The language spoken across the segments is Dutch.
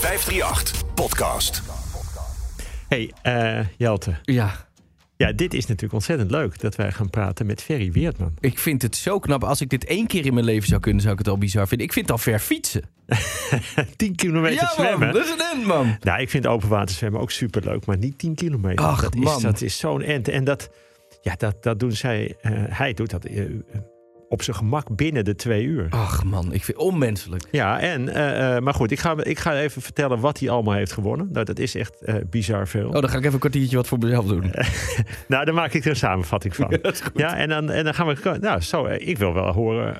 538 Podcast. Hey, eh, Jelte. Ja, Ja, dit is natuurlijk ontzettend leuk dat wij gaan praten met Ferry Weertman. ik vind het zo knap. Als ik dit één keer in mijn leven zou kunnen, zou ik het al bizar vinden. Ik vind het al ver fietsen. 10 kilometer ja, zwemmen. man. Dat is een end, man. Nou, ik vind open water zwemmen ook superleuk, maar niet 10 kilometer. Ach, dat, is, man. dat is zo'n end. En dat, ja, dat, dat doen zij, eh, hij doet dat eh, op zijn gemak binnen de twee uur. Ach, man. Ik vind het onmenselijk. Ja, en, eh, eh, maar goed, ik ga, ik ga even vertellen wat hij allemaal heeft gewonnen. Nou, dat is echt eh, bizar veel. Oh, dan ga ik even een kwartiertje wat voor mezelf doen. Nou, daar maak ik er een samenvatting van. Ja, en dan, en dan gaan we. Nou, zo, ik wil wel horen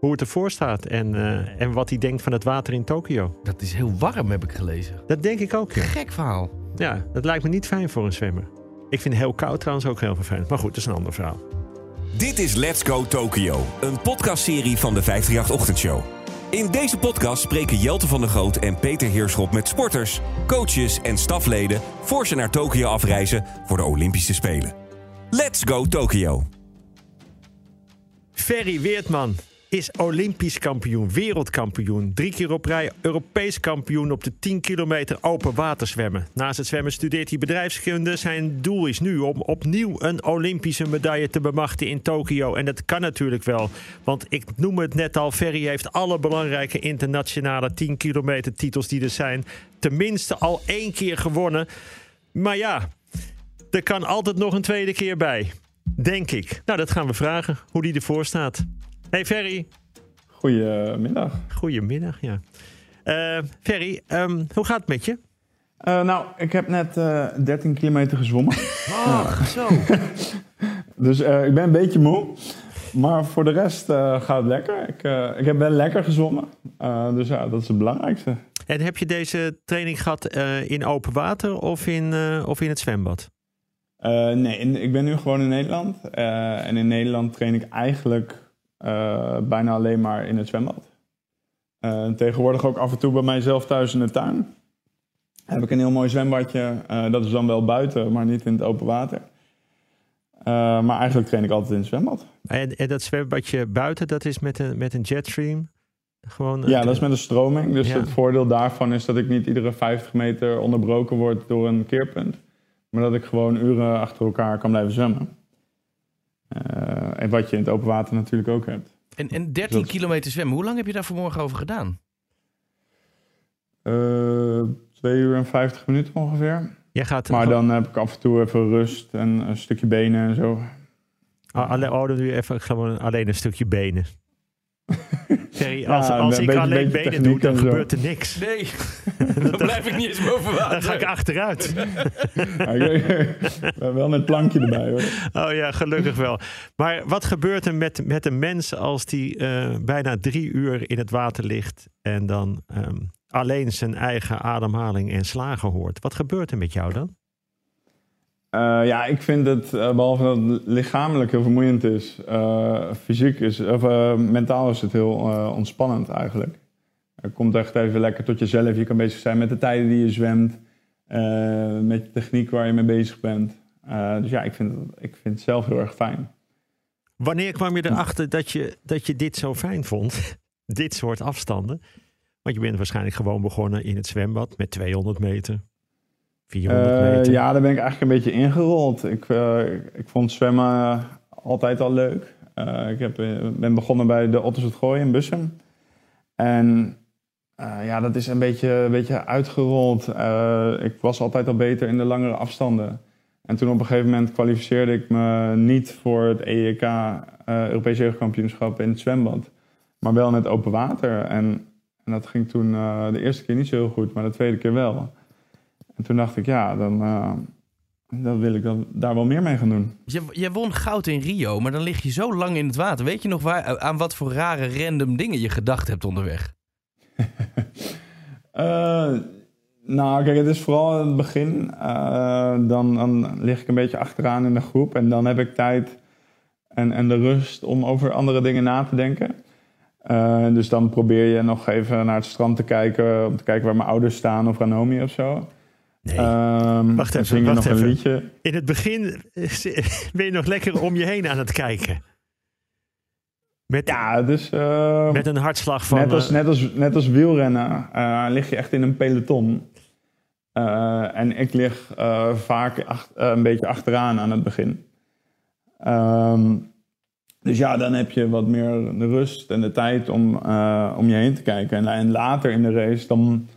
hoe het ervoor staat en, en wat hij denkt van het water in Tokio. Dat is heel warm, heb ik gelezen. Dat denk ik ook. Ja. Gek verhaal. ja, dat lijkt me niet fijn voor een zwemmer. Ik vind heel koud trouwens ook heel vervelend. Maar goed, dat is een ander verhaal. Dit is Let's Go Tokyo, een podcastserie van de 538 Ochtendshow. In deze podcast spreken Jelte van der Groot en Peter Heerschop met sporters, coaches en stafleden voor ze naar Tokio afreizen voor de Olympische Spelen. Let's Go Tokyo. Ferry Weertman is Olympisch kampioen, wereldkampioen. Drie keer op rij Europees kampioen op de 10 kilometer open water zwemmen. Naast het zwemmen studeert hij bedrijfskunde. Zijn doel is nu om opnieuw een Olympische medaille te bemachten in Tokio. En dat kan natuurlijk wel. Want ik noem het net al, Ferry heeft alle belangrijke internationale 10 kilometer titels die er zijn. Tenminste al één keer gewonnen. Maar ja, er kan altijd nog een tweede keer bij. Denk ik. Nou, dat gaan we vragen. Hoe die ervoor staat. Hey Ferry. Goedemiddag. Goedemiddag, ja. Eh Ferry, ehm, hoe gaat het met je? Eh, nou, ik heb net eh 13 kilometer gezwommen. Ach, zo. dus ik ben een beetje moe. Maar voor de rest gaat het lekker. Ik, ik heb wel lekker gezwommen. Dus ja, dat is het belangrijkste. En heb je deze training gehad eh, in open water of in, of in het zwembad? Nee, in- ik ben nu gewoon in Nederland. En in Nederland train ik eigenlijk bijna alleen maar in het zwembad. Eh, tegenwoordig ook af en toe bij mijzelf thuis in de tuin. Heb ik een heel mooi zwembadje. Eh, dat is dan wel buiten, maar niet in het open water. Eh, maar eigenlijk train ik altijd in het zwembad. En, en dat zwembadje buiten, dat is met een, met een jetstream? Gewoon, eh, Ja, dat is met een stroming. Dus Ja. het voordeel daarvan is dat ik niet iedere 50 meter onderbroken word door een keerpunt. Maar dat ik gewoon uren achter elkaar kan blijven zwemmen. Eh, en wat je in het open water natuurlijk ook hebt. En, en 13 Dat- kilometer zwemmen. Hoe lang heb je daar vanmorgen over gedaan? Eh, twee uur en 50 minuten ongeveer. Jij gaat Maar dan heb ik af en toe even rust en een stukje benen en zo. Oh, alleen, oh, dan doe je even gewoon alleen een stukje benen. Ja, als, als ik beetje- alleen beetje benen doe, dan gebeurt er niks. Nee, dan blijf ik niet eens boven water. Dan ga ik achteruit. Ik- wel met plankje erbij hoor. Oh ja, gelukkig wel. Maar wat gebeurt er met, met een mens als die eh, bijna drie uur in het water ligt en dan ehm, alleen zijn eigen ademhaling en slagen hoort? Wat gebeurt er met jou dan? Eh, ja, ik vind het, eh, behalve dat het lichamelijk heel vermoeiend is, eh, fysiek is, of mentaal is het heel ontspannend eigenlijk. Het komt echt even lekker tot jezelf. Je kan bezig zijn met de tijden die je zwemt, met de techniek waar je mee bezig bent. Dus ja, ik vind, het, ik vind het zelf heel erg fijn. Wanneer kwam je erachter dat je, dat je dit zo fijn vond? dit soort afstanden? Want je bent waarschijnlijk gewoon begonnen in het zwembad met 200 meter, 400 Eh, meter. ja, daar ben ik eigenlijk een beetje ingerold. Ik, eh, ik, vond zwemmen altijd al leuk. Eh, ik heb, ben begonnen bij de Otters het Gooien in Bussum. En ja, dat is een beetje, een beetje uitgerold. Ik was altijd al beter in de langere afstanden. En toen op een gegeven moment kwalificeerde ik me niet voor het EEK, eh Europese Jeugdkampioenschap in het zwembad. Maar wel in het open water. En, en dat ging toen de eerste keer niet zo heel goed, maar de tweede keer wel. En toen dacht ik, ja, dan, eh, dan wil ik dan daar wel meer mee gaan doen. Je, je won goud in Rio, maar dan lig je zo lang in het water. Weet je nog waar, aan wat voor rare random dingen je gedacht hebt onderweg? Eh, nou, kijk, het is vooral in het begin. eh, dan, dan lig ik een beetje achteraan in de groep. En dan heb ik tijd en, en de rust om over andere dingen na te denken. Dus dan probeer je nog even naar het strand te kijken. Om te kijken waar mijn ouders staan of Ranomi of zo. Nee. Ehm, Wacht even, zing je wacht nog even. een liedje. In het begin ben je nog lekker om je heen aan het kijken. Met, Ja, dus... eh, met een hartslag van... net, als, eh, net, als, net als wielrennen eh, lig je echt in een peloton. Eh, en ik lig vaak ach- een beetje achteraan aan het begin. Ehm, dus ja, dan heb je wat meer de rust en de tijd om, om je heen te kijken. En, en later in de race, dan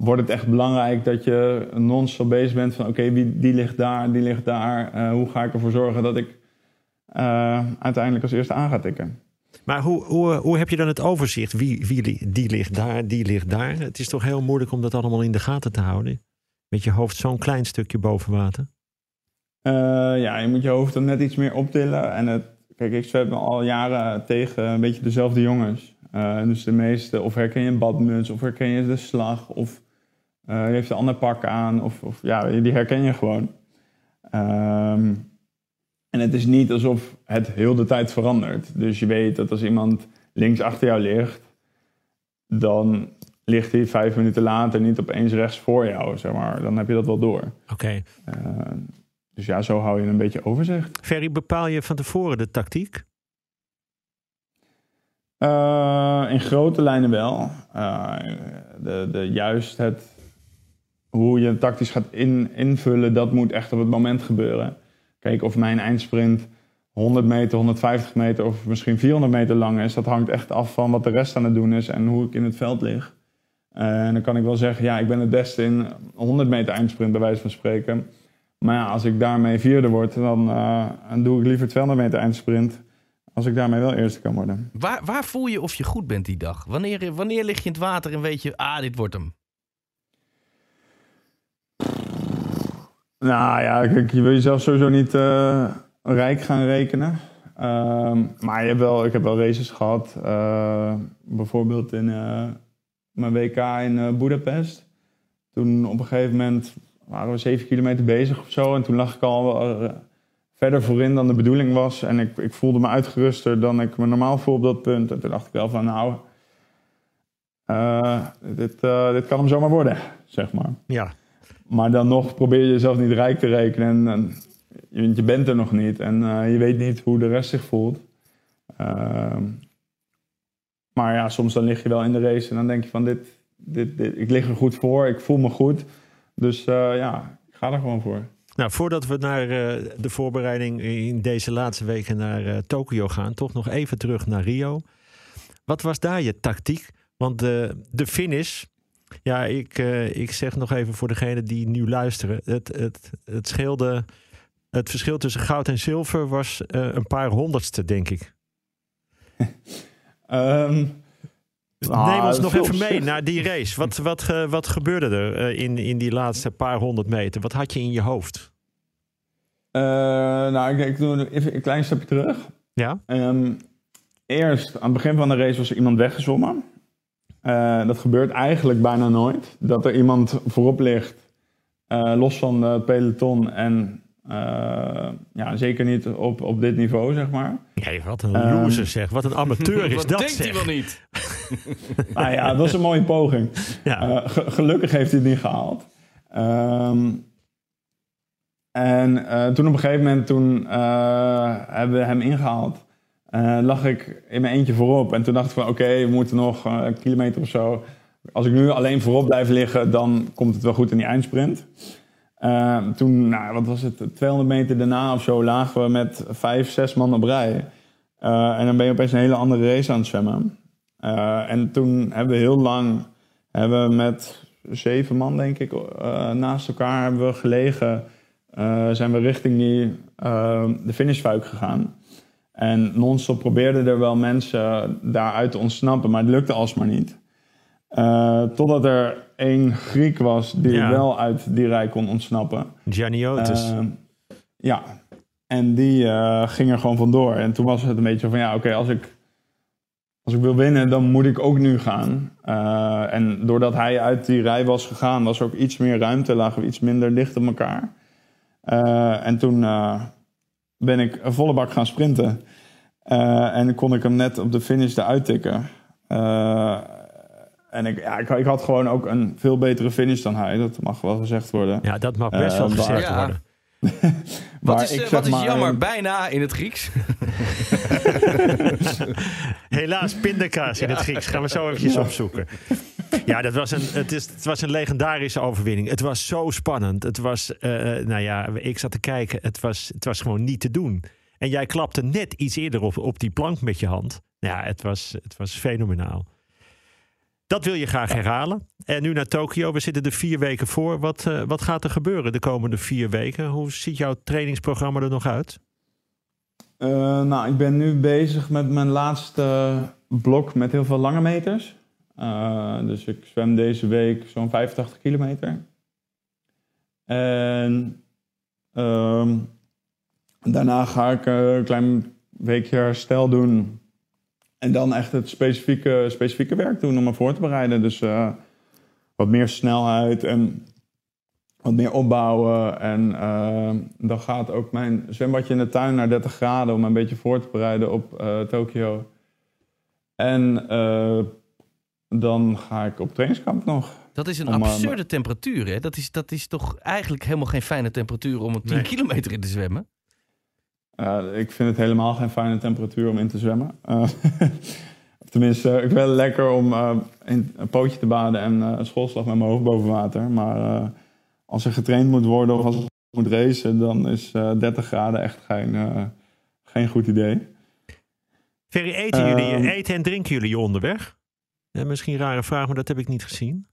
wordt het echt belangrijk dat je non-stop bezig bent van... oké, die ligt daar, die ligt daar. Eh, hoe ga ik ervoor zorgen dat ik eh, uiteindelijk als eerste aan ga tikken? Maar hoe, hoe, hoe heb je dan het overzicht? Wie, wie, die ligt daar, die ligt daar. Het is toch heel moeilijk om dat allemaal in de gaten te houden? Met je hoofd zo'n klein stukje boven water. Eh, ja, je moet je hoofd dan net iets meer optillen. En het, kijk, ik zwem al jaren tegen een beetje dezelfde jongens. Dus de meeste, of herken je een badmuts, of herken je de slag, of eh, heeft een ander pak aan, of, of ja, die herken je gewoon. Ehm, en het is niet alsof het heel de tijd verandert. Dus je weet dat als iemand links achter jou ligt, dan ligt hij vijf minuten later niet opeens rechts voor jou, zeg maar. Dan heb je dat wel door. Oké. Eh, dus ja, zo hou je een beetje overzicht. Ferry, bepaal je van tevoren de tactiek? Eh, in grote lijnen wel. Eh, de, de, juist het, hoe je tactisch gaat in, invullen, dat moet echt op het moment gebeuren. Kijk, of mijn eindsprint 100 meter, 150 meter of misschien 400 meter lang is, dat hangt echt af van wat de rest aan het doen is en hoe ik in het veld lig. Eh, en dan kan ik wel zeggen, ja, ik ben het beste in 100 meter eindsprint, bij wijze van spreken. Maar ja, als ik daarmee vierde word, dan, eh, dan doe ik liever 200 meter eindsprint. Als ik daarmee wel eerste kan worden. Waar, waar voel je of je goed bent die dag? Wanneer, wanneer lig je in het water en weet je, ah, dit wordt hem? Nou ja, je wil jezelf sowieso niet eh, rijk gaan rekenen. Ehm, maar je wel, ik heb wel races gehad. eh, bijvoorbeeld in eh, mijn WK in Budapest. Toen op een gegeven moment waren we zeven kilometer bezig of zo. En toen lag ik al verder voorin dan de bedoeling was. En ik, ik voelde me uitgeruster dan ik me normaal voel op dat punt. En toen dacht ik wel van nou, dit, dit kan hem zomaar worden, zeg maar. Ja. Maar dan nog probeer je jezelf niet rijk te rekenen. En, je, bent er nog niet. En eh, je weet niet hoe de rest zich voelt. Ehm, maar ja, soms dan lig je wel in de race. En dan denk je van dit, dit, ik lig er goed voor. Ik voel me goed. Dus eh, ja, ik ga er gewoon voor. Nou, voordat we naar eh, de voorbereiding in deze laatste weken naar eh, Tokio gaan, toch nog even terug naar Rio. Wat was daar je tactiek? Want de, de finish, ja, ik, eh, ik zeg nog even voor degenen die nu luisteren. Het, het, het scheelde, het verschil tussen goud en zilver was eh, een paar honderdste, denk ik. Ehm, Neem Ah, ons nog even mee naar die race. Wat, wat, eh, wat gebeurde er in, in die laatste paar honderd meter? Wat had je in je hoofd? nou, ik, ik doe even een klein stapje terug. Ja? Ehm, eerst, aan het begin van de race was er iemand weggezwommen. Eh, dat gebeurt eigenlijk bijna nooit. Dat er iemand voorop ligt, eh, los van het peloton. En eh, ja, zeker niet op, op dit niveau, zeg maar. Wat een Ehm. loser zeg. Wat een amateur is Wat dat denkt hij wel niet? Nou ja, dat was een mooie poging. Ja. Eh, ge- gelukkig heeft hij het niet gehaald. Ehm, en eh, toen op een gegeven moment, toen eh, hebben we hem ingehaald. Eh, lag ik in mijn eentje voorop. En toen dacht ik van, oké, we moeten nog eh, een kilometer of zo. Als ik nu alleen voorop blijf liggen, dan komt het wel goed in die eindsprint. Eh, toen, nou, wat was het, 200 meter daarna of zo, lagen we met vijf, zes man op rij. Eh, en dan ben je opeens een hele andere race aan het zwemmen. En toen hebben we heel lang, hebben we met zeven man denk ik, naast elkaar hebben we gelegen. Zijn we richting die, de finishfuik gegaan. En non-stop probeerden er wel mensen daaruit te ontsnappen, maar het lukte alsmaar niet. Eh, totdat er één Griek was die Ja. wel uit die rij kon ontsnappen. Gianniotis. Ehm, ja, en die eh, ging er gewoon vandoor. En toen was het een beetje van ja, oké, als ik als ik wil winnen, dan moet ik ook nu gaan. Eh, en doordat hij uit die rij was gegaan, was er ook iets meer ruimte, lagen we iets minder dicht op elkaar. En toen ben ik een volle bak gaan sprinten. Eh, en kon ik hem net op de finish eruit tikken. Eh, en ik, ja, ik, ik had gewoon ook een veel betere finish dan hij. Dat mag wel gezegd worden. ja, dat mag best wel gezegd Ja. worden. Wat Maar is, ik zeg wat is maar- jammer? Bijna in het Grieks. Helaas, pindakaas in het Grieks. Gaan we zo eventjes opzoeken. Ja, dat was een, het, is, het was een legendarische overwinning. Het was zo spannend. Het was, eh, nou ja, ik zat te kijken. Het was, het was gewoon niet te doen. En jij klapte net iets eerder op, op die plank met je hand. Ja, het was, het was fenomenaal. Dat wil je graag herhalen. En nu naar Tokio. We zitten er vier weken voor. Wat, eh, wat gaat er gebeuren de komende vier weken? Hoe ziet jouw trainingsprogramma er nog uit? Eh, nou, ik ben nu bezig met mijn laatste blok met heel veel lange meters. Uh, dus ik zwem deze week zo'n 85 kilometer. En ehm, daarna ga ik een klein weekje herstel doen. En dan echt het specifieke, specifieke werk doen om me voor te bereiden. Dus uh, wat meer snelheid en wat meer opbouwen. En uh, dan gaat ook mijn zwembadje in de tuin naar 30 graden om een beetje voor te bereiden op uh, Tokio. En dan ga ik op trainingskamp nog. Dat is een absurde temperatuur, hè? Dat is, dat is toch eigenlijk helemaal geen fijne temperatuur om een 10 nee. kilometer in te zwemmen? Uh, ik vind het helemaal geen fijne temperatuur om in te zwemmen. Uh, tenminste, ik vind het lekker om uh, in een pootje te baden en een schoolslag met mijn hoofd boven water. Maar als er getraind moet worden of als ik moet racen, dan is 30 graden echt geen, geen goed idee. Ferry, eten, jullie, eten en drinken jullie onderweg? Ja, misschien een rare vraag, maar dat heb ik niet gezien.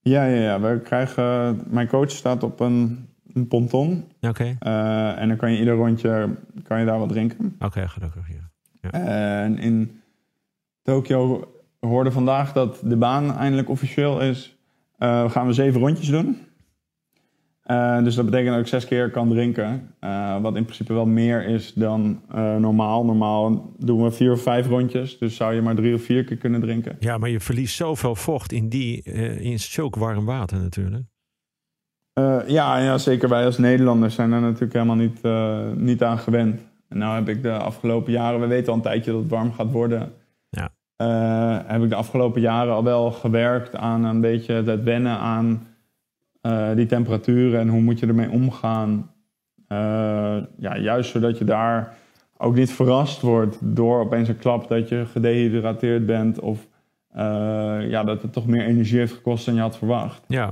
Ja, ja, ja. We krijgen, mijn coach staat op een, een ponton. Oké. Okay. Uh, en dan kan je ieder rondje kan je daar wat drinken. Oké, okay, gelukkig, ja. ja. En in Tokio hoorde vandaag dat de baan eindelijk officieel is. Uh, gaan we zeven rondjes doen. Uh, dus dat betekent dat ik zes keer kan drinken. Uh, wat in principe wel meer is dan uh, normaal. Normaal doen we vier of vijf rondjes. Dus zou je maar drie of vier keer kunnen drinken. Ja, maar je verliest zoveel vocht in, die, in zulk warm water natuurlijk. ja, ja, zeker wij als Nederlanders zijn daar natuurlijk helemaal niet, niet aan gewend. En nou heb ik de afgelopen jaren... We weten al een tijdje dat het warm gaat worden. Ja. heb ik de afgelopen jaren al wel gewerkt aan een beetje het wennen aan uh, die temperaturen en hoe moet je ermee omgaan. Uh, ja, juist zodat je daar ook niet verrast wordt door opeens een klap dat je gedehydrateerd bent of uh, ja, dat het toch meer energie heeft gekost dan je had verwacht. Ja.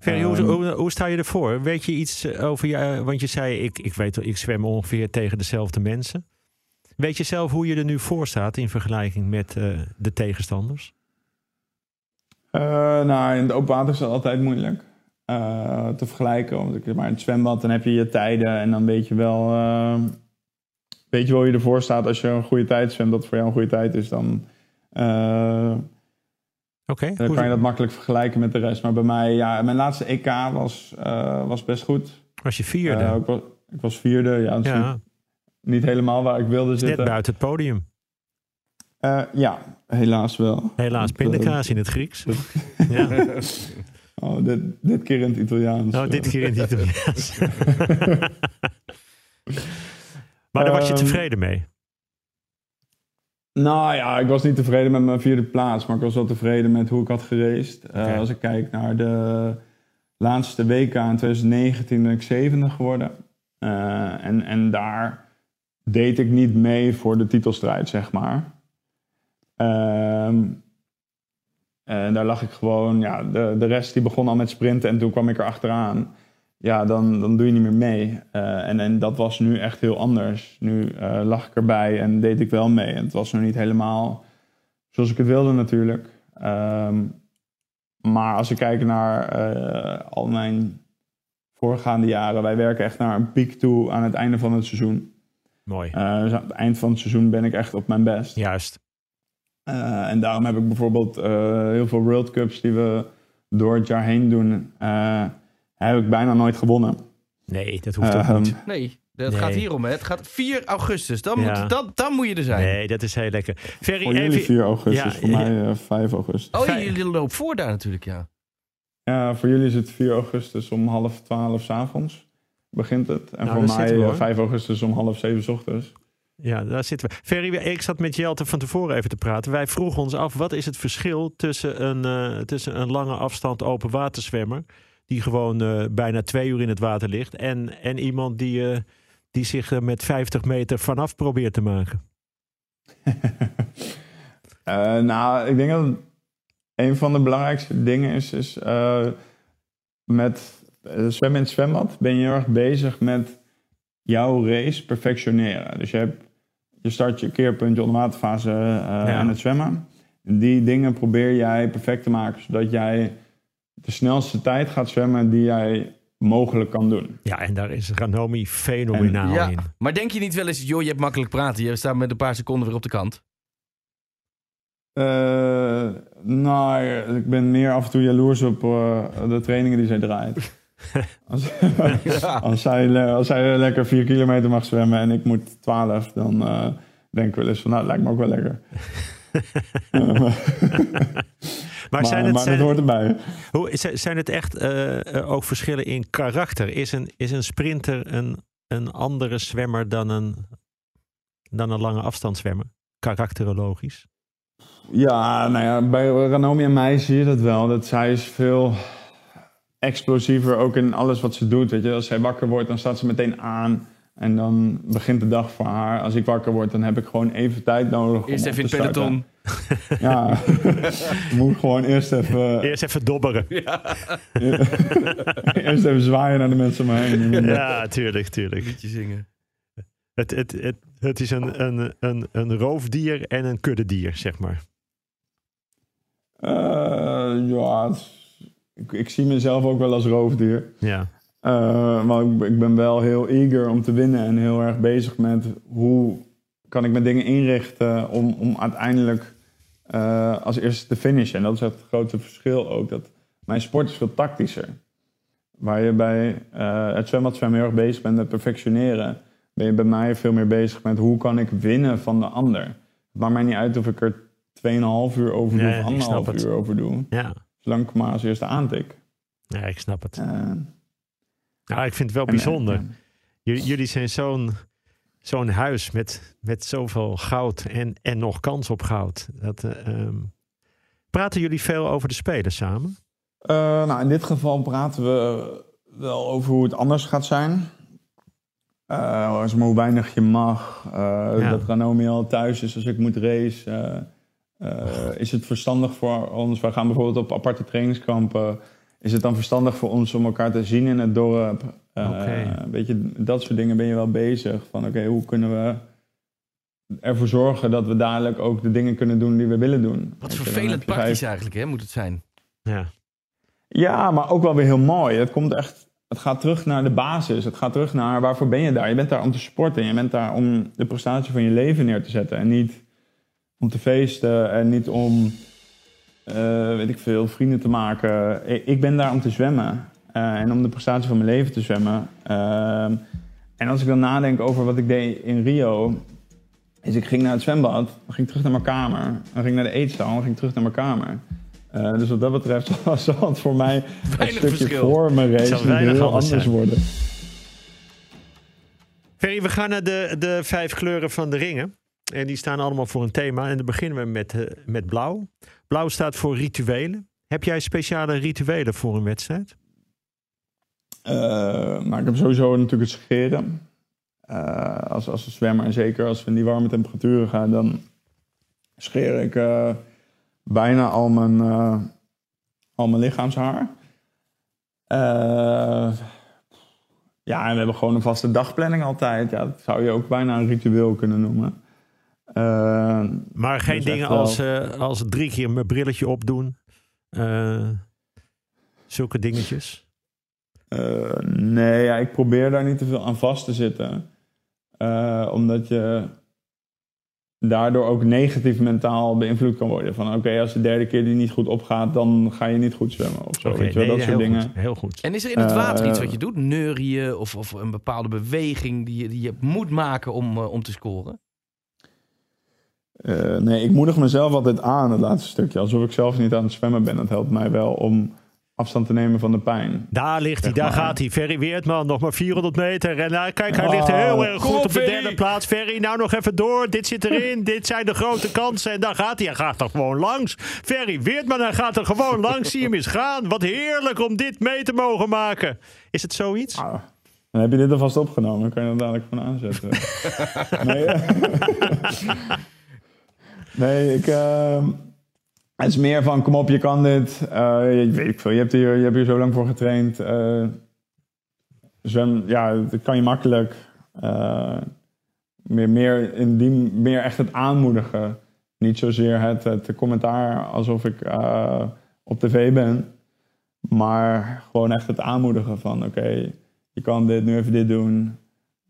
Ferry, hoe, hoe, hoe, sta je ervoor? Weet je iets over je, want je zei, ik, ik weet ik zwem ongeveer tegen dezelfde mensen. Weet je zelf hoe je er nu voor staat in vergelijking met de tegenstanders? nou, in het open water is dat altijd moeilijk. Uh, te vergelijken. Want ik, maar in het zwembad dan heb je je tijden en dan weet je wel, uh, weet je wel hoe je ervoor staat. Als je een goede tijd zwemt, dat voor jou een goede tijd is, dan, uh, okay, dan kan je dat makkelijk vergelijken met de rest. Maar bij mij, ja, mijn laatste EK was, was best goed. Was je vierde? Ik was, ik, was, vierde, ja. ja. Niet, niet, helemaal waar ik wilde zitten. Net buiten het podium. ja, helaas wel. Helaas, pindakaas in het Grieks. ja. Oh, dit, dit keer in het Italiaans. Oh, dit keer in het Italiaans. maar daar was je tevreden mee? Nou ja, ik was niet tevreden met mijn vierde plaats, maar ik was wel tevreden met hoe ik had. Okay. Uh, als ik kijk naar de laatste WK in 2019 ben ik zevende geworden. Uh, en, en daar deed ik niet mee voor de titelstrijd, zeg maar. Uh, en daar lag ik gewoon, ja, de, de rest die begon al met sprinten en toen kwam ik er achteraan. Ja, dan, dan doe je niet meer mee. Uh, en, en dat was nu echt heel anders. Nu uh, lag ik erbij en deed ik wel mee. En het was nog niet helemaal zoals ik het wilde natuurlijk. Um, maar als ik kijk naar uh, al mijn voorgaande jaren, wij werken echt naar een piek toe aan het einde van het seizoen. Mooi. dus aan het eind van het seizoen ben ik echt op mijn best. Juist. Uh, en daarom heb ik bijvoorbeeld uh, heel veel World Cups die we door het jaar heen doen, uh, heb ik bijna nooit gewonnen. Nee, dat hoeft ook niet. Nee, dat nee. gaat hierom. Hè. Het gaat 4 augustus. Dan, ja. moet, dan, dan moet je er zijn. Nee, dat is heel lekker. Ferry, voor jullie 4 augustus, ja, voor mij 5 augustus. Oh, jullie lopen voor daar natuurlijk, ja. Ja, voor jullie is het 4 augustus om half 12 s avonds begint het. En nou, voor mij 5 augustus om half 7 s ochtends. Ja, daar zitten we. Ferry, ik zat met Jelte van tevoren even te praten. Wij vroegen ons af, wat is het verschil tussen een, uh, tussen een lange afstand open waterzwemmer... die gewoon uh, bijna twee uur in het water ligt... en, en iemand die, uh, die zich met 50 meter vanaf probeert te maken? Eh, nou, ik denk dat een van de belangrijkste dingen is, is eh, met eh, zwemmen in het zwembad ben je heel erg bezig met jouw race perfectioneren. Dus je, hebt, je start je keerpunt, je onderwaterfase uh, aan het zwemmen. En die dingen probeer jij perfect te maken, zodat jij de snelste tijd gaat zwemmen die jij mogelijk kan doen. Ja, en daar is Ranomi fenomenaal Ja, in. maar denk je niet wel eens, joh, je hebt makkelijk praten. Je staat met een paar seconden weer op de kant. Eh, nou, ik ben meer af en toe jaloers op eh, de trainingen die zij draait. als, als, zij, le- als zij lekker 4 kilometer mag zwemmen en ik moet 12, dan eh, denk ik wel eens van, nou, lijkt me ook wel lekker. Maar, Maar, zijn, het, maar zijn, hoort erbij. hoe, zijn het echt eh, eh, ook verschillen in karakter? Is een, is een sprinter een, een andere zwemmer dan een, dan een lange afstandszwemmer? Karakterologisch? Ja, nou ja, bij Ranomi en mij zie je dat wel. Dat zij is veel explosiever ook in alles wat ze doet. Weet je? Als zij wakker wordt, dan staat ze meteen aan. En dan begint de dag voor haar. Als ik wakker word, dan heb ik gewoon even tijd nodig. om Eerst op even in het peloton. Ja, ik moet gewoon eerst even, Eerst even dobberen. eerst even zwaaien naar de mensen om me heen. Ja, tuurlijk, tuurlijk. Liedje zingen. Het, het, het, het is een, een, een, een roofdier en een kuddedier, zeg maar. Eh, ja, ik, ik zie mezelf ook wel als roofdier. Ja, Eh, maar ik, ik ben wel heel eager om te winnen en heel erg bezig met hoe kan ik mijn dingen inrichten om, om uiteindelijk eh, als eerste te finishen. En dat is het grote verschil ook. Dat mijn sport is veel tactischer. Waar je bij eh, het zwembad zwemmen heel erg bezig bent met perfectioneren, ben je bij mij veel meer bezig met hoe kan ik winnen van de ander. Het maakt mij niet uit of ik er 2,5 uur over doe Nee, of anderhalf uur over doe. ja. Zolang ik maar als eerste aantik. ja ik snap het. Eh, Ja, ik vind het wel en- bijzonder. en- Jullie, jullie zijn zo'n zo'n huis met, met zoveel goud en, en nog kans op goud. Dat, eh, ehm, praten jullie veel over de spelen samen? Eh, nou, in dit geval praten we wel over hoe het anders gaat zijn. Eh, zeg maar hoe weinig je mag. eh, Ja. Dat Ranomi al thuis is als ik moet race. Eh, is het verstandig voor ons? Wij gaan bijvoorbeeld op aparte trainingskampen. Is het dan verstandig voor ons om elkaar te zien in het dorp? Eh. Weet je, dat soort dingen ben je wel bezig. Van oké, hoe kunnen we ervoor zorgen dat we dadelijk ook de dingen kunnen doen die we willen doen? Wat je, vervelend praktisch eigenlijk, hè, moet het zijn. Ja. ja, maar ook wel weer heel mooi. Het komt echt. Het gaat terug naar de basis. Het gaat terug naar waarvoor ben je daar? Je bent daar om te sporten. Je bent daar om de prestatie van je leven neer te zetten. En niet om te feesten en niet om, eh, weet ik veel, vrienden te maken. Ik- ben daar om te zwemmen. eh, en om de prestatie van mijn leven te zwemmen. Ehm, en als ik dan nadenk over wat ik deed in Rio. Is ik ging naar het zwembad, dan ging ik terug naar mijn kamer. Dan ging ik naar de eetzaal, dan ging ik terug naar mijn kamer. Eh, dus wat dat betreft zal het voor mij een stukje verschil. voor mijn race heel anders worden. Ferry, we gaan naar de, de vijf kleuren van de ringen. En die staan allemaal voor een thema. En dan beginnen we met, eh, met blauw. Blauw staat voor rituelen. Heb jij speciale rituelen voor een wedstrijd? Eh, nou, ik heb sowieso natuurlijk het scheren. Eh, als, als een zwemmer, en zeker als we in die warme temperaturen gaan, dan scheer ik bijna al mijn, al mijn lichaamshaar. Ja, en we hebben gewoon een vaste dagplanning altijd. Ja, dat zou je ook bijna een ritueel kunnen noemen. Eh, Maar geen Dus dingen als, eh, als drie keer mijn brilletje opdoen. Eh, zulke dingetjes. Eh, nee, ja, ik probeer daar niet te veel aan vast te zitten. Eh, omdat je daardoor ook negatief mentaal beïnvloed kan worden. Van oké, als de derde keer die niet goed opgaat, dan ga je niet goed zwemmen of zo. Oké, weet je wel, nee, dat soort heel dingen. Goed, heel goed. En is er in het water iets wat je doet? Neurien of, of een bepaalde beweging die je, die je moet maken om, om te scoren? Eh, nee, ik moedig mezelf altijd aan, het laatste stukje. Alsof ik zelf niet aan het zwemmen ben. Dat helpt mij wel om afstand te nemen van de pijn. Daar ligt hij, daar gaat hij. Ferry Weertman, nog maar 400 meter. En nou, kijk, hij Ah, ligt heel erg goed op, op de derde plaats. Ferry, nou nog even door. Dit zit erin. Dit zijn de grote kansen. En daar gaat hij. Hij gaat er gewoon langs. Ferry Weertman, hij gaat er gewoon langs. Zie hem eens gaan. Wat heerlijk om dit mee te mogen maken. Is het zoiets? Ah, dan heb je dit alvast opgenomen. Dan kan je dat dadelijk gewoon aanzetten. nee, eh, Nee, ik, uh, het is meer van, kom op, je kan dit. Je, weet ik veel, je hebt, hier, je hebt hier zo lang voor getraind. Uh, zwem, ja, dat kan je makkelijk. meer, meer, in meer echt het aanmoedigen. Niet zozeer het, het commentaar alsof ik op tv ben. Maar gewoon echt het aanmoedigen van, oké, je kan dit, nu even dit doen.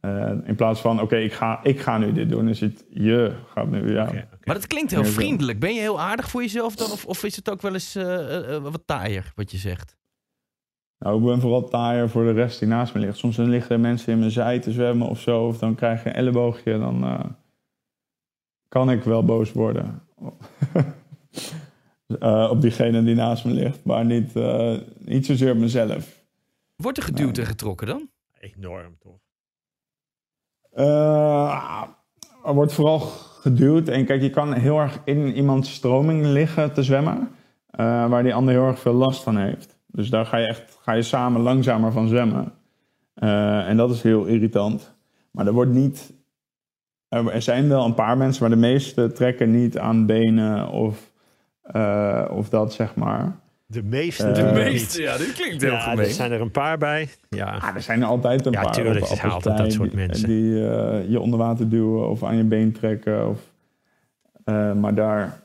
Uh, in plaats van, oké, ik, ga, ik ga nu dit doen, is het je gaat nu, ja. Okay, Maar dat klinkt heel vriendelijk. Ben je heel aardig voor jezelf dan? Of, of is het ook wel eens uh, wat taaier, wat je zegt? Nou, ik ben vooral taaier voor de rest die naast me ligt. Soms dan liggen mensen in mijn zij te zwemmen of zo. Of dan krijg je een elleboogje, dan uh, kan ik wel boos worden. op diegene die naast me ligt. Maar niet, niet zozeer op mezelf. Wordt er geduwd en getrokken dan? Enorm, toch? Uh, er wordt vooral geduwd. En kijk, je kan heel erg in iemands stroming liggen te zwemmen. Uh, waar die ander heel erg veel last van heeft. Dus daar ga je echt ga je samen langzamer van zwemmen. Uh, en dat is heel irritant. Maar er wordt niet. Er zijn wel een paar mensen, maar de meeste trekken niet aan benen of, of dat zeg maar. De meeste. de meeste, ja, dit klinkt heel ja, Er zijn er een paar bij. Ja, ah, er zijn er altijd een ja, paar. Tuurlijk, er zijn altijd dat soort mensen. Die uh, je onder water duwen of aan je been trekken. Of, uh, maar daar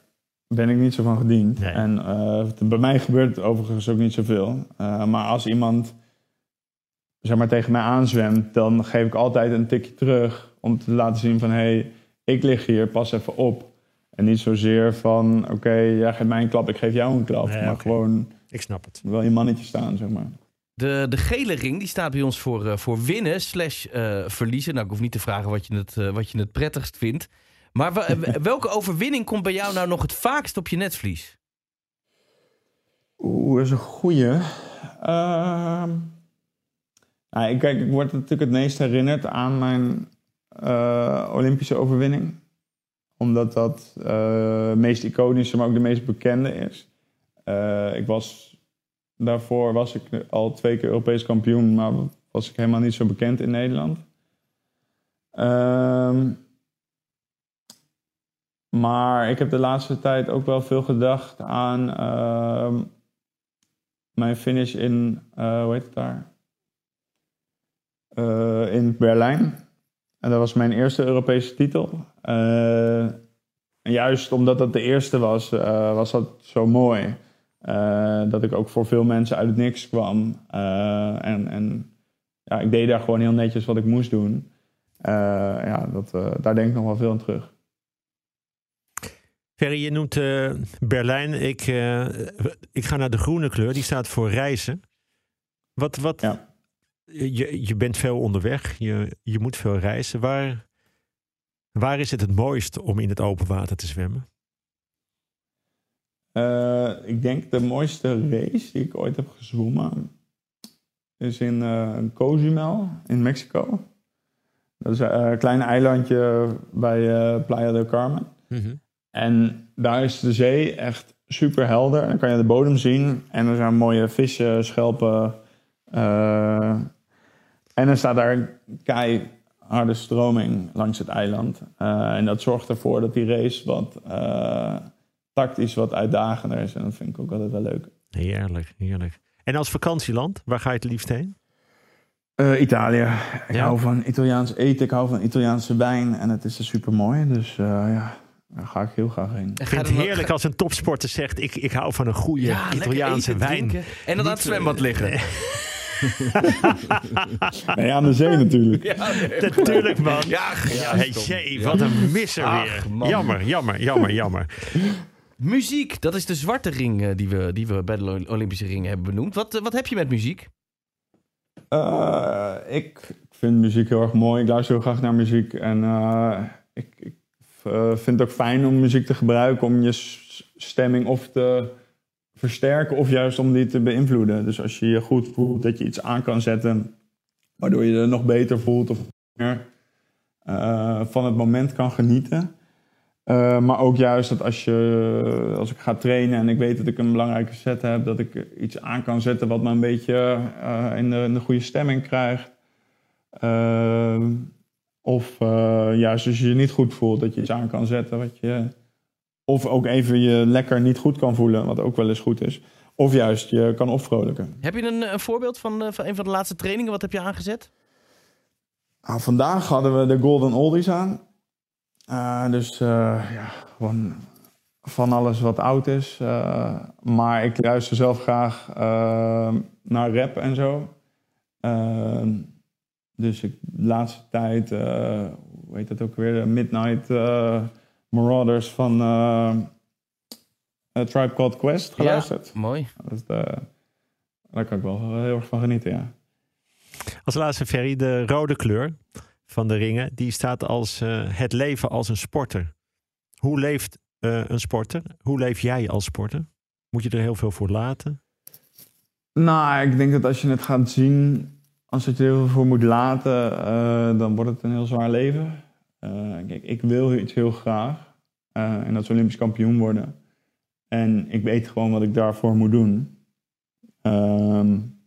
ben ik niet zo van gediend. Nee. En uh, bij mij gebeurt het overigens ook niet zoveel. maar als iemand zeg maar, tegen mij aanzwemt, dan geef ik altijd een tikje terug. Om te laten zien van, hé, hey, ik lig hier, pas even op. En niet zozeer van, oké, okay, jij geeft mij een klap, ik geef jou een klap. maar gewoon... Ik snap het. Wel je mannetje staan, zeg maar. De, de gele ring die staat bij ons voor, uh, voor winnen slash uh, verliezen. Nou, ik hoef niet te vragen wat je het, uh, wat je het prettigst vindt. Maar welke overwinning komt bij jou nou nog het vaakst op je netvlies? Oeh, dat is een goeie. Uh, nou, kijk, ik word natuurlijk het meest herinnerd aan mijn Olympische overwinning omdat dat uh, meest iconische, maar ook de meest bekende is. Uh, ik was, daarvoor was ik al twee keer Europees kampioen, maar was ik helemaal niet zo bekend in Nederland. Uh, maar ik heb de laatste tijd ook wel veel gedacht aan ehm, mijn finish in, uh, hoe heet het daar? in Berlijn. En dat was mijn eerste Europese titel. Uh, juist omdat dat de eerste was, uh, was dat zo mooi. Uh, dat ik ook voor veel mensen uit het niks kwam. en en ja, ik deed daar gewoon heel netjes wat ik moest doen. ja, dat, daar denk ik nog wel veel aan terug. Ferry, je noemt Berlijn. Ik, ik ga naar de groene kleur, die staat voor reizen. Wat, wat, ja je, je bent veel onderweg, je, je moet veel reizen. Waar, waar is het het mooist om in het open water te zwemmen? Uh, ik denk de mooiste race die ik ooit heb gezwommen is in uh, Cozumel in Mexico. Dat is een klein eilandje bij uh, Playa del Carmen. Mm -hmm. En daar is de zee echt super helder. Dan kan je de bodem zien en er zijn mooie vissen, schelpen, en er staat daar een keiharde stroming langs het eiland. Uh, en dat zorgt ervoor dat die race wat uh, tactisch wat uitdagender is. En dat vind ik ook altijd wel leuk. Heerlijk, heerlijk. En als vakantieland, waar ga je het liefst heen? Uh, Italië. Ik ja. hou van Italiaans eten, ik hou van Italiaanse wijn. En het is er super mooi. Dus ja, daar ga ik heel graag heen. Ik vind het heerlijk als een topsporter zegt: ik, ik hou van een goede ja, Italiaanse wijn. Drinken. En dan aan het zwembad liggen. nee, aan de zee natuurlijk. Ja, natuurlijk, man. Ja, ja hey, jee, wat een misser Ach, weer. Jammer, jammer, jammer, jammer. Muziek, dat is de zwarte ring uh, die, we, die we bij de Olympische ring hebben benoemd. Wat, uh, wat heb je met muziek? Uh, ik vind muziek heel erg mooi. Ik luister heel graag naar muziek. En ik, ik vind het ook fijn om muziek te gebruiken om je stemming of te versterken of juist om die te beïnvloeden. Dus als je je goed voelt, dat je iets aan kan zetten waardoor je er nog beter voelt of meer uh, van het moment kan genieten. Uh, maar ook juist dat als, je, als ik ga trainen en ik weet dat ik een belangrijke set heb, dat ik iets aan kan zetten wat me een beetje uh, in, de, in, de, goede stemming krijgt. of juist als je je niet goed voelt, dat je iets aan kan zetten wat je of ook even je lekker niet goed kan voelen, wat ook wel eens goed is. Of juist je kan opvrolijken. Heb je een, een voorbeeld van, eh, van een van de laatste trainingen? Wat heb je aangezet? Nou, vandaag hadden we de Golden Oldies aan. Uh, dus uh, ja, gewoon van alles wat oud is. Uh, maar ik luister zelf graag naar rap en zo. dus ik, de laatste tijd, hoe heet dat ook weer? Midnight Marauders van Tribe Called Quest geluisterd. Ja, mooi. Dat, daar kan ik wel heel erg van genieten, ja. Als laatste, Ferry, de rode kleur van de ringen, die staat als uh, het leven als een sporter. Hoe leeft uh, een sporter? Hoe leef jij als sporter? Moet je er heel veel voor laten? Nou, ik denk dat als je het gaat zien, als je er heel veel voor moet laten, uh, dan wordt het een heel zwaar leven. Kijk, ik wil iets heel graag. en dat is Olympisch kampioen worden. En ik weet gewoon wat ik daarvoor moet doen. Um,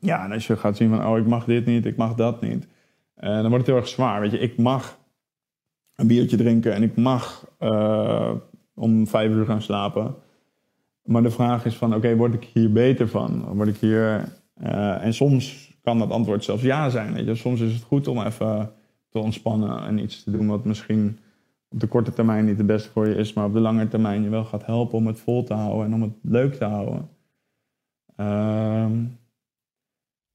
ja, en als je gaat zien van, oh, ik mag dit niet, ik mag dat niet. Uh, dan wordt het heel erg zwaar. Weet je, ik mag een biertje drinken en ik mag om vijf uur gaan slapen. Maar de vraag is van, oké, word ik hier beter van? Word ik hier... En soms kan dat antwoord zelfs ja zijn. Weet je? Soms is het goed om even te ontspannen en iets te doen wat misschien op de korte termijn niet het beste voor je is, maar op de lange termijn je wel gaat helpen om het vol te houden en om het leuk te houden. Uh,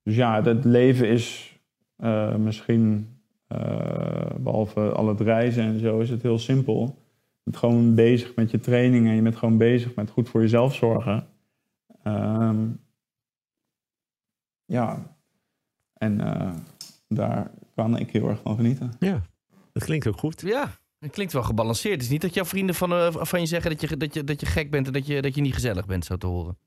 dus ja, het leven is uh, misschien, uh, behalve al het reizen en zo, is het heel simpel. Je bent gewoon bezig met je training en je bent gewoon bezig met goed voor jezelf zorgen. Um, ja, en uh, daar kan ik heel erg van genieten. Ja, dat klinkt ook goed. Ja, het klinkt wel gebalanceerd. Het is niet dat jouw vrienden van, van je zeggen dat je, dat, je, dat je gek bent en dat je, dat je niet gezellig bent, zo te horen.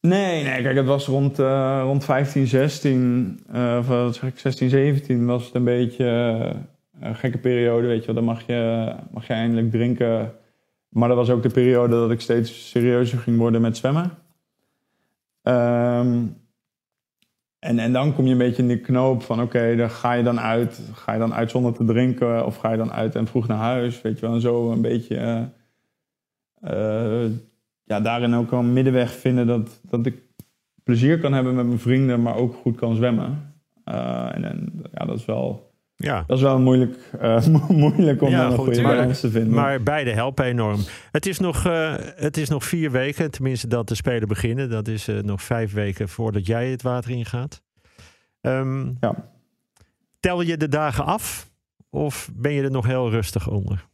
Nee, nee, kijk, het was rond, uh, rond 15, 16, uh, of wat zeg ik, 16, 17 was het een beetje uh, een gekke periode, weet je wel. Dan mag je, mag je eindelijk drinken. Maar dat was ook de periode dat ik steeds serieuzer ging worden met zwemmen. Um, en, en dan kom je een beetje in die knoop van, oké, dan ga je dan uit. Ga je dan uit zonder te drinken of ga je dan uit en vroeg naar huis, weet je wel. En zo een beetje ja, daarin ook een middenweg vinden dat, dat ik plezier kan hebben met mijn vrienden, maar ook goed kan zwemmen. Uh, en, en, ja, dat is wel, ja. dat is wel moeilijk, uh, moeilijk om ja, een goede balans te vinden. Maar beide helpen enorm. Het is, nog, uh, het is nog vier weken, tenminste dat de Spelen beginnen. Dat is nog vijf weken voordat jij het water ingaat. Um, ja. Tel je de dagen af of ben je er nog heel rustig onder?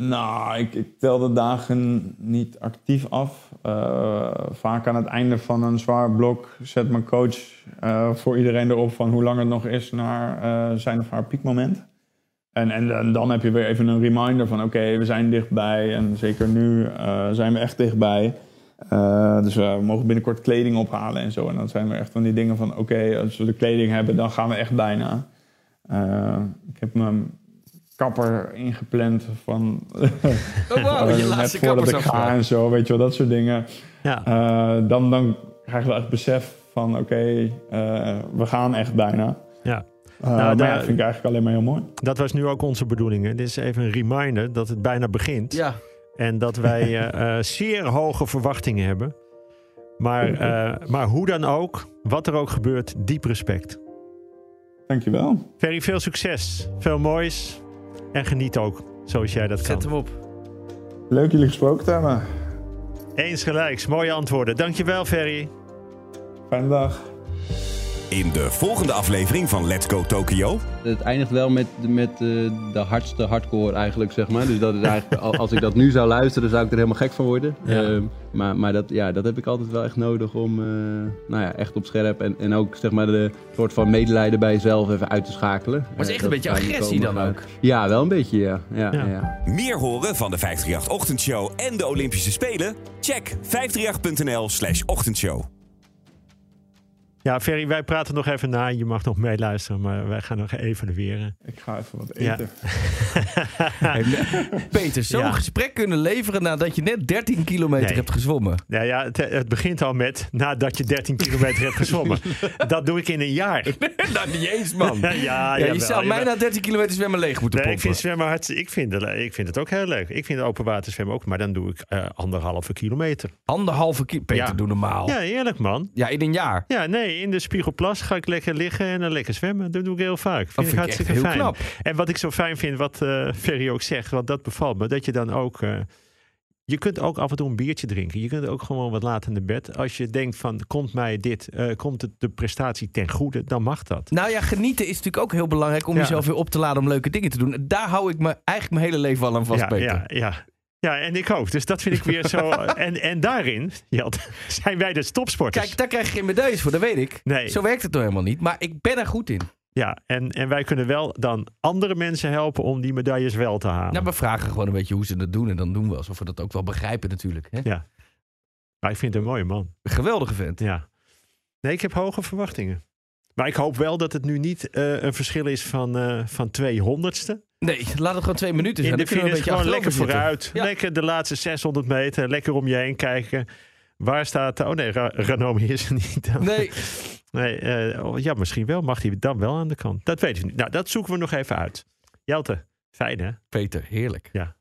Nou, ik, tel de dagen niet actief af. Uh, vaak aan het einde van een zwaar blok zet mijn coach uh, voor iedereen erop van hoe lang het nog is naar uh, zijn of haar piekmoment. En, en, en, dan heb je weer even een reminder van oké, we zijn dichtbij. En zeker nu zijn we echt dichtbij. dus we mogen binnenkort kleding ophalen en zo. En dan zijn we echt van die dingen van oké, als we de kleding hebben, dan gaan we echt bijna. ik heb mijn kapper ingepland van oh, wow, je net voordat ik ga en zo, weet je wel, dat soort dingen. Ja. Uh, dan, dan krijg je wel echt besef van oké, okay, uh, we gaan echt bijna. Ja. Uh, nou, dat vind ik eigenlijk alleen maar heel mooi. Dat was nu ook onze bedoeling. Hè? Dit is even een reminder dat het bijna begint. Ja. En dat wij zeer hoge verwachtingen hebben. Maar, maar hoe dan ook, wat er ook gebeurt, diep respect. Dankjewel. Very veel succes. Veel moois. En geniet ook, zoals jij dat Zet kan. Zet hem op. Leuk jullie gesproken te hebben. Eens gelijks, mooie antwoorden. Dankjewel, Ferry. Fijne dag. In de volgende aflevering van Let's Go Tokyo. Het eindigt wel met, met uh, de hardste hardcore eigenlijk, zeg maar. Dus dat is eigenlijk, als ik dat nu zou luisteren, zou ik er helemaal gek van worden. Ja. Uh, maar maar dat, ja, dat heb ik altijd wel echt nodig om, uh, nou ja, echt op scherp en, en ook zeg maar de soort van medelijden bij jezelf even uit te schakelen. Maar het is echt een beetje agressie dan ook? Ja, wel een beetje, ja. Ja, ja. ja. Meer horen van de 538 Ochtendshow en de Olympische Spelen? Check 538.nl slash ochtendshow. Ja, Ferry, wij praten nog even na. Je mag nog meeluisteren, maar wij gaan nog evalueren. Ik ga even wat Ja. eten. Peter, zo'n Ja. gesprek kunnen leveren nadat je net 13 kilometer Nee. hebt gezwommen. Nou ja, het, het begint al met nadat je 13 kilometer hebt gezwommen. Dat doe ik in een jaar. nou, niet eens, man. Ja, Ja, je jawel, zou mij na 13 kilometer zwemmen leeg moeten Nee, ik vind zwemmen hard, ik vind, het, ik vind het ook heel leuk. Ik vind open water zwemmen ook, maar dan doe ik eh, anderhalve kilometer. Anderhalve kilo. Peter, Ja. doe normaal. Ja. Ja, eerlijk man. in een jaar. Ja, nee, in de Spiegelplas ga ik lekker liggen en dan lekker zwemmen. Dat doe ik heel vaak. Vind vind ik hartstikke heel fijn. knap. En wat ik zo fijn vind, wat eh Ferry ook zegt, want dat bevalt me, dat je dan ook. eh, je kunt ook af en toe een biertje drinken. Je kunt ook gewoon wat later in bed. Als je denkt van, komt mij dit, eh, komt het de prestatie ten goede, dan mag dat. Nou ja, genieten is natuurlijk ook heel belangrijk om Ja. jezelf weer op te laden om leuke dingen te doen. Daar hou ik me eigenlijk mijn hele leven al aan vast, ja, Peter. ja, ja. Ja, en ik ook. Dus dat vind ik weer zo. En, en daarin, Jelte, zijn wij de topsporters. Kijk, daar krijg je geen medailles voor, dat weet ik. Nee. Zo werkt het nou helemaal niet. Maar ik ben er goed in. Ja, en, en wij kunnen wel dan andere mensen helpen om die medailles wel te halen. Nou, we vragen gewoon een beetje hoe ze dat doen. En dan doen we alsof we dat ook wel begrijpen natuurlijk. Hè? Ja. Maar ik vind het een mooie man. Een geweldige vent. Ja. Nee, ik heb hoge verwachtingen. Maar ik hoop wel dat het nu niet eh, een verschil is van, eh van twee honderdste. Nee, laat het gewoon twee minuten zijn. In de finish een beetje gewoon lekker vooruit. Ja. Lekker de laatste 600 meter. Lekker om je heen kijken. Waar staat... Oh nee, Ra Ranomi is er niet. Nee, Nee, eh, oh, ja, misschien wel. Mag hij dan wel aan de kant? Dat weet ik niet. Nou, dat zoeken we nog even uit. Jelte, fijn hè? Peter, heerlijk. Ja.